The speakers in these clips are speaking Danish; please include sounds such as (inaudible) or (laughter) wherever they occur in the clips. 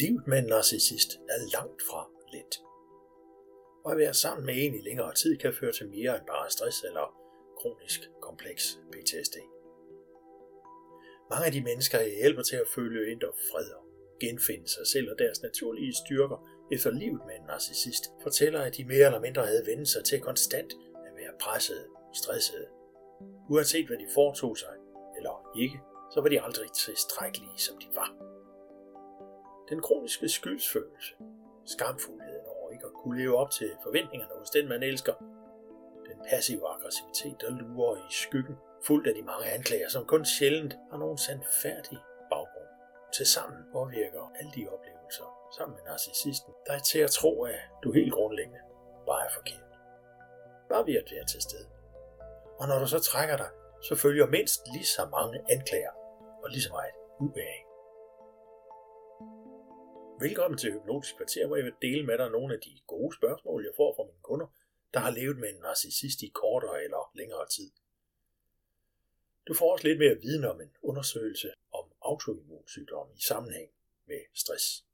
Livet med en narcissist er langt fra let. Og at være sammen med en i længere tid kan føre til mere end bare stress eller kronisk kompleks PTSD. Mange af de mennesker, jeg hjælper til at føle indre fred og genfinde sig selv og deres naturlige styrker efter livet med en narcissist, fortæller, at de mere eller mindre havde vendt sig til konstant at være presset, stresset. Uanset hvad de foretog sig, eller ikke, så var de aldrig tilstrækkelige, som de var. Den kroniske skyldsfølelse, skamfuldheden over ikke at kunne leve op til forventningerne hos den, man elsker, den passive aggressivitet, der lurer i skyggen, fuldt af de mange anklager, som kun sjældent har nogen sandfærdig baggrund. Tilsammen påvirker alle de oplevelser, sammen med narcissisten, dig til at tro, at du helt grundlæggende bare er forkert. Bare ved at være til stede. Og når du så trækker dig, så følger mindst lige så mange anklager og lige så meget ubehag. Velkommen til Hypnotisk Kvarter, hvor jeg vil dele med dig nogle af de gode spørgsmål, jeg får fra mine kunder, der har levet med en narcissist i kortere eller længere tid. Du får også lidt mere viden om en undersøgelse om autoimmunsygdom i sammenhæng med stress.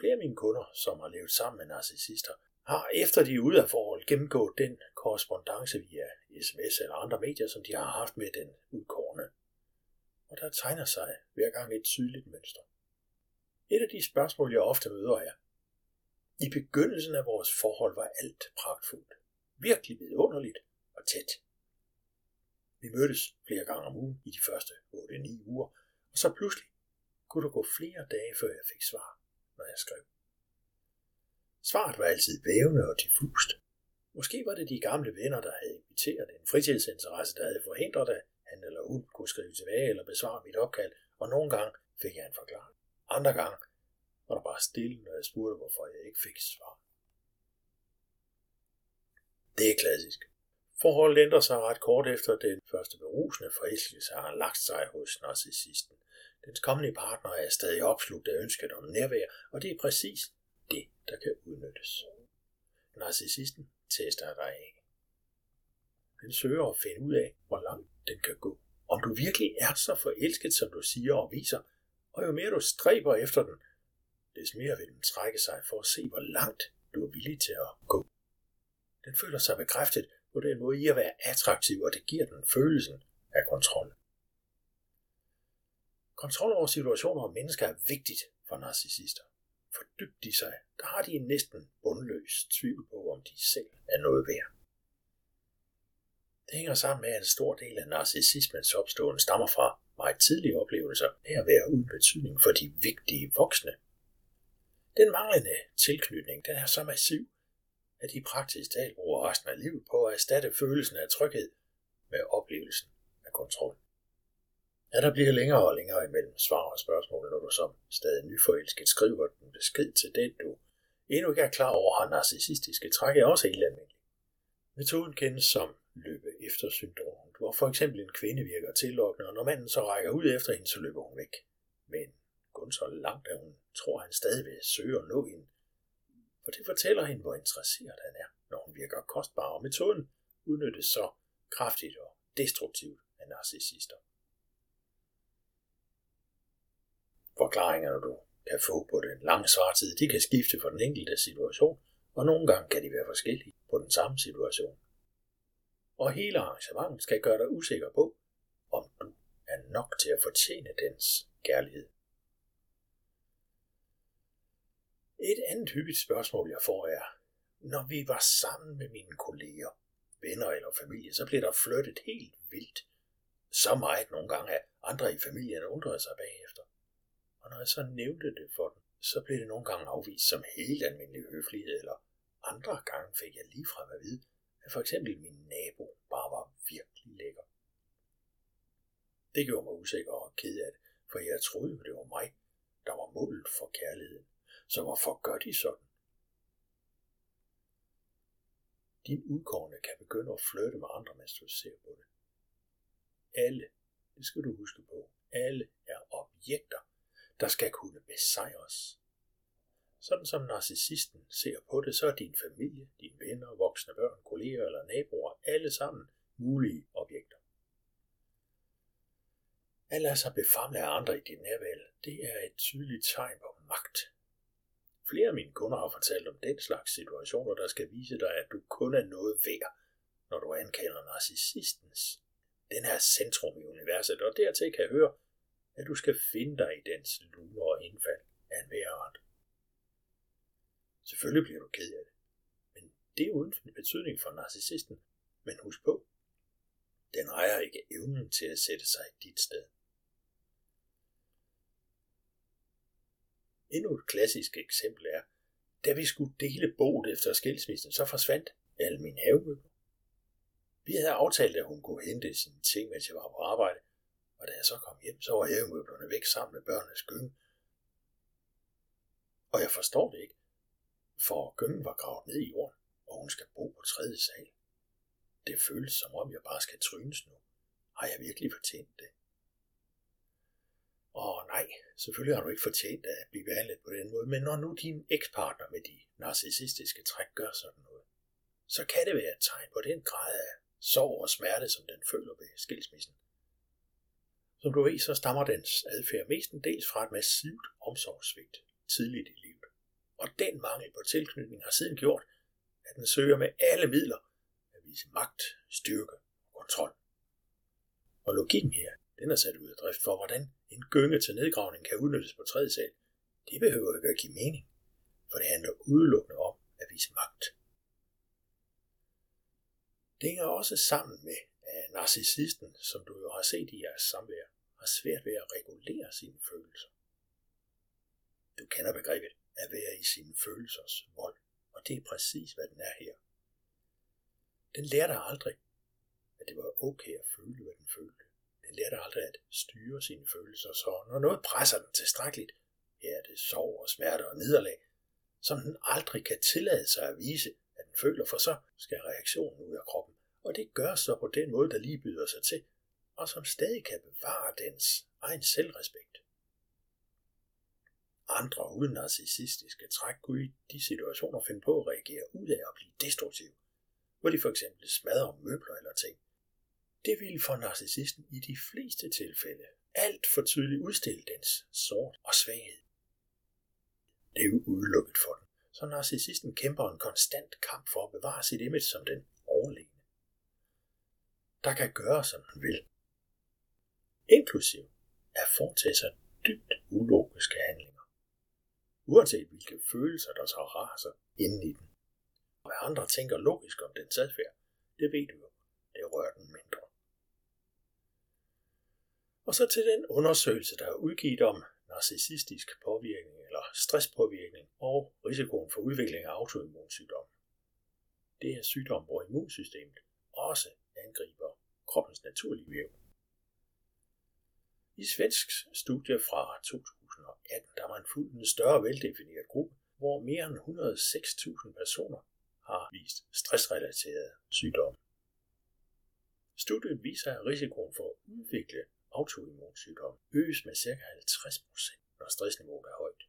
Flere af mine kunder, som har levet sammen med narcissister, har efter de er ude af forhold gennemgået den korrespondence via sms eller andre medier, som de har haft med den udkommende der tegner sig hver gang et tydeligt mønster. Et af de spørgsmål, jeg ofte møder er, i begyndelsen af vores forhold var alt pragtfuldt, virkelig vidunderligt og tæt. Vi mødtes flere gange om ugen i de første 8-9 uger, og så pludselig kunne der gå flere dage, før jeg fik svar, når jeg skrev. Svaret var altid vævende og diffust. Måske var det de gamle venner, der havde inviteret en fritidsinteresse, der havde forhindret, at han eller hun kunne skrive tilbage eller besvare mit opkald, og nogle gange fik jeg en forklaring. Andre gange var der bare stille, når jeg spurgte, hvorfor jeg ikke fik svar. Det er klassisk. Forholdet ændrer sig ret kort efter den første berusende forelskelse har lagt sig hos narcissisten. Dens kommende partner er stadig opslugt af ønsket om nærvær, og det er præcis det, der kan udnyttes. Narcissisten tester dig af. Han søger at finde ud af, hvor langt den kan gå. Om du virkelig er så forelsket, som du siger og viser, og jo mere du stræber efter den, des mere vil den trække sig for at se, hvor langt du er villig til at gå. Den føler sig bekræftet på den måde i at være attraktiv, og det giver den følelsen af kontrol. Kontrol over situationer og mennesker er vigtigt for narcissister fordybt i sig, der har de en næsten bundløs tvivl på, om de selv er noget værd. Det hænger sammen med, at en stor del af narcissismens opståen stammer fra meget tidlige oplevelser af at være uden betydning for de vigtige voksne. Den manglende tilknytning den er så massiv, at de praktisk talt bruger resten af livet på at erstatte følelsen af tryghed med oplevelsen af kontrol. Ja, der bliver længere og længere imellem svar og spørgsmål, når du som stadig nyforelsket skriver den besked til den, du endnu ikke er klar over har narcissistiske træk, er også helt almindelig. Metoden kendes som løbe efter syndrom, hvor for eksempel en kvinde virker tillokkende, og når manden så rækker ud efter hende, så løber hun væk. Men kun så langt, at hun tror, at han stadig vil søge at nå hende. For det fortæller hende, hvor interesseret han er, når hun virker kostbar, og metoden udnyttes så kraftigt og destruktivt af narcissister. Forklaringerne, du kan få på den lange svartid, de kan skifte for den enkelte situation, og nogle gange kan de være forskellige på den samme situation. Og hele arrangementet skal gøre dig usikker på, om du er nok til at fortjene dens kærlighed. Et andet hyppigt spørgsmål, jeg får er, når vi var sammen med mine kolleger, venner eller familie, så blev der flyttet helt vildt. Så meget nogle gange, at andre i familien undrede sig bagefter og når jeg så nævnte det for dem, så blev det nogle gange afvist som helt almindelig høflighed, eller andre gange fik jeg ligefrem at vide, for eksempel min nabo bare var virkelig lækker. Det gjorde mig usikker og ked af det, for jeg troede jo, det var mig, der var målet for kærligheden. Så hvorfor gør de sådan? Din udkårende kan begynde at flytte med andre, mens du ser på det. Alle, det skal du huske på, alle er objekter, der skal kunne besejres. Sådan som narcissisten ser på det, så er din familie, venner, voksne børn, kolleger eller naboer alle sammen mulige objekter. At lade sig befamle af andre i dit nærvæl, det er et tydeligt tegn på magt. Flere af mine kunder har fortalt om den slags situationer, der skal vise dig, at du kun er noget værd, når du ankender narcissistens. Den er centrum i universet, og dertil kan jeg høre, at du skal finde dig i dens luner og indfald af en værret. Selvfølgelig bliver du ked af det, det er uden betydning for narcissisten. Men husk på, den ejer ikke evnen til at sætte sig i dit sted. Endnu et klassisk eksempel er, da vi skulle dele boet efter skilsmissen, så forsvandt alle mine havemøbler. Vi havde aftalt, at hun kunne hente sine ting, mens jeg var på arbejde, og da jeg så kom hjem, så var havemøblerne væk sammen med børnenes gynge. Og jeg forstår det ikke, for gyngen var gravet ned i jorden, og hun skal bo på tredje sal. Det føles som om, jeg bare skal trynes nu. Har jeg virkelig fortjent det? Og nej, selvfølgelig har du ikke fortjent at blive behandlet på den måde, men når nu din ekspartner med de narcissistiske træk gør sådan noget, så kan det være et tegn på den grad af sorg og smerte, som den føler ved skilsmissen. Som du ved, så stammer dens adfærd mestendels fra et massivt omsorgssvigt tidligt i livet. Og den mangel på tilknytning har siden gjort, at den søger med alle midler at vise magt, styrke og kontrol. Og logikken her, den er sat ud af drift for, hvordan en gynge til nedgravning kan udnyttes på tredje sal. Det behøver ikke at give mening, for det handler udelukkende om at vise magt. Det hænger også sammen med, at narcissisten, som du jo har set i jeres samvær, har svært ved at regulere sine følelser. Du kender begrebet at være i sine følelsers vold, det er præcis, hvad den er her. Den lærte aldrig, at det var okay at føle, hvad den følte. Den lærte aldrig at styre sine følelser, så når noget presser den tilstrækkeligt, her er det sorg og smerte og nederlag, som den aldrig kan tillade sig at vise, at den føler, for så skal reaktionen ud af kroppen. Og det gør så på den måde, der lige byder sig til, og som stadig kan bevare dens egen selvrespekt. Andre uden narcissistiske træk kunne i de situationer finde på at reagere ud af at blive destruktiv, hvor de for eksempel smadrer møbler eller ting. Det ville for narcissisten i de fleste tilfælde alt for tydeligt udstille dens sort og svaghed. Det er jo udelukket for den, så narcissisten kæmper en konstant kamp for at bevare sit image som den overlegne. Der kan gøre, som den vil. Inklusiv at foretage sig dybt ulogiske handlinger uanset hvilke følelser der så raser inden i den. Og hvad andre tænker logisk om den adfærd, det ved du jo, det rører den mindre. Og så til den undersøgelse, der er udgivet om narcissistisk påvirkning eller stresspåvirkning og risikoen for udvikling af autoimmunsygdomme. Det er sygdom, hvor immunsystemet også angriber kroppens naturlige væv. I svensk studie fra 2018, der var en fuldt en større veldefineret gruppe, hvor mere end 106.000 personer har vist stressrelaterede sygdomme. Studiet viser, at risikoen for at udvikle autoimmunsygdom øges med ca. 50%, når stressniveauet er højt.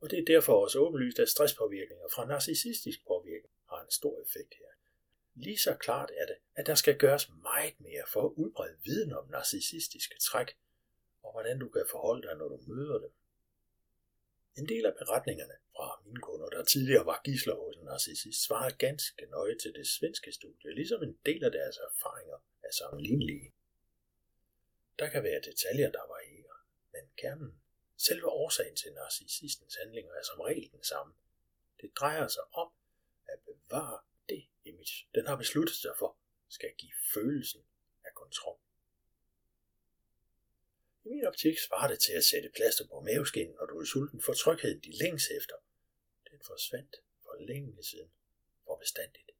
Og det er derfor også åbenlyst, at stresspåvirkninger fra narcissistisk påvirkning har en stor effekt her. Lige så klart er det, at der skal gøres meget mere for at udbrede viden om narcissistiske træk, hvordan du kan forholde dig, når du møder dem. En del af beretningerne fra mine kunder, der tidligere var gisler hos en narcissist, svarer ganske nøje til det svenske studie, ligesom en del af deres erfaringer er sammenlignelige. Der kan være detaljer, der varierer, men kernen, selve årsagen til narcissistens handlinger er som regel den samme. Det drejer sig om at bevare det image, den har besluttet sig for, skal give følelsen af kontrol. I min optik svarer det til at sætte plaster på maveskinnen, når du er sulten for trygheden, de længes efter. Den forsvandt for længe siden, for bestandigt.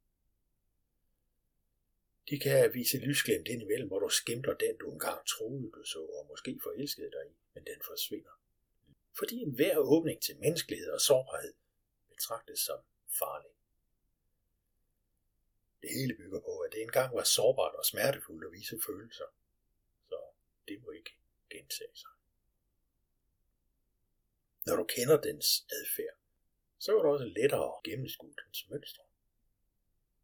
De kan vise lysglemt ind imellem, hvor du skimter den, du engang troede, du så, og måske forelskede dig i, men den forsvinder. Fordi enhver åbning til menneskelighed og sårbarhed betragtes som farlig. Det hele bygger på, at det engang var sårbart og smertefuldt at vise følelser. Så det må ikke gentage sig. Når du kender dens adfærd, så er det også lettere at gennemskue dens mønstre.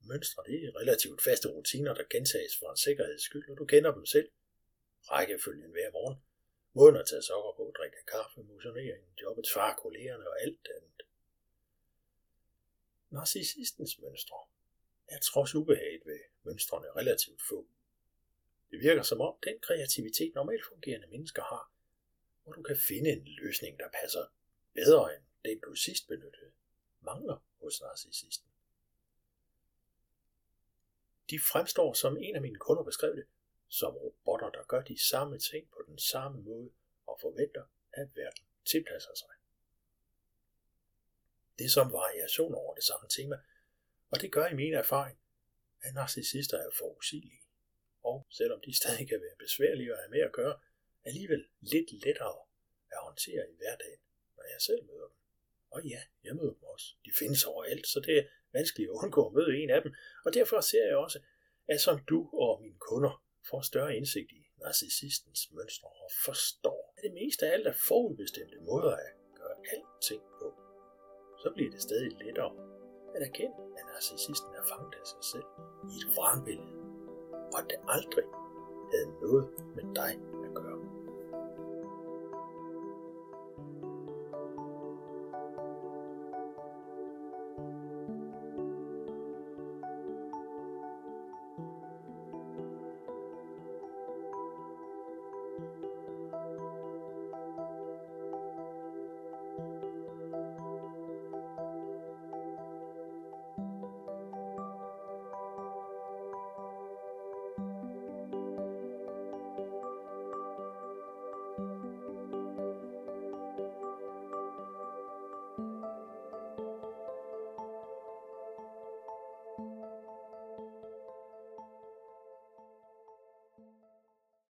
Mønstre det er relativt faste rutiner, der gentages for en sikkerheds skyld, og du kender dem selv. rækkefølgen hver morgen, måden at tage sokker på, drikke kaffe, motionering, jobbet, far, kollegerne og alt andet. Narcissistens mønstre er trods ubehaget ved mønstrene relativt få. Det virker som om den kreativitet normalt fungerende mennesker har, hvor du kan finde en løsning, der passer bedre end den du sidst benyttede, mangler hos narcissisten. De fremstår, som en af mine kunder beskrev det, som robotter, der gør de samme ting på den samme måde og forventer, at verden tilpasser sig. Det er som variation over det samme tema, og det gør i min erfaring, at narcissister er forudsigelige, og selvom de (laughs) stadig kan være besværlige at have med at gøre, alligevel lidt lettere at håndtere i hverdagen, når jeg selv møder dem. Og ja, jeg møder dem også. De findes overalt, så det er vanskeligt at undgå at møde en af dem, og derfor ser jeg også, at som du og mine kunder får større indsigt i narcissistens mønstre og forstår, at det meste af alt er forudbestemte måder at gøre alting på, så bliver det stadig lettere at erkende, at narcissisten er fanget af sig selv i et vrangbillede, og at det aldrig havde noget med dig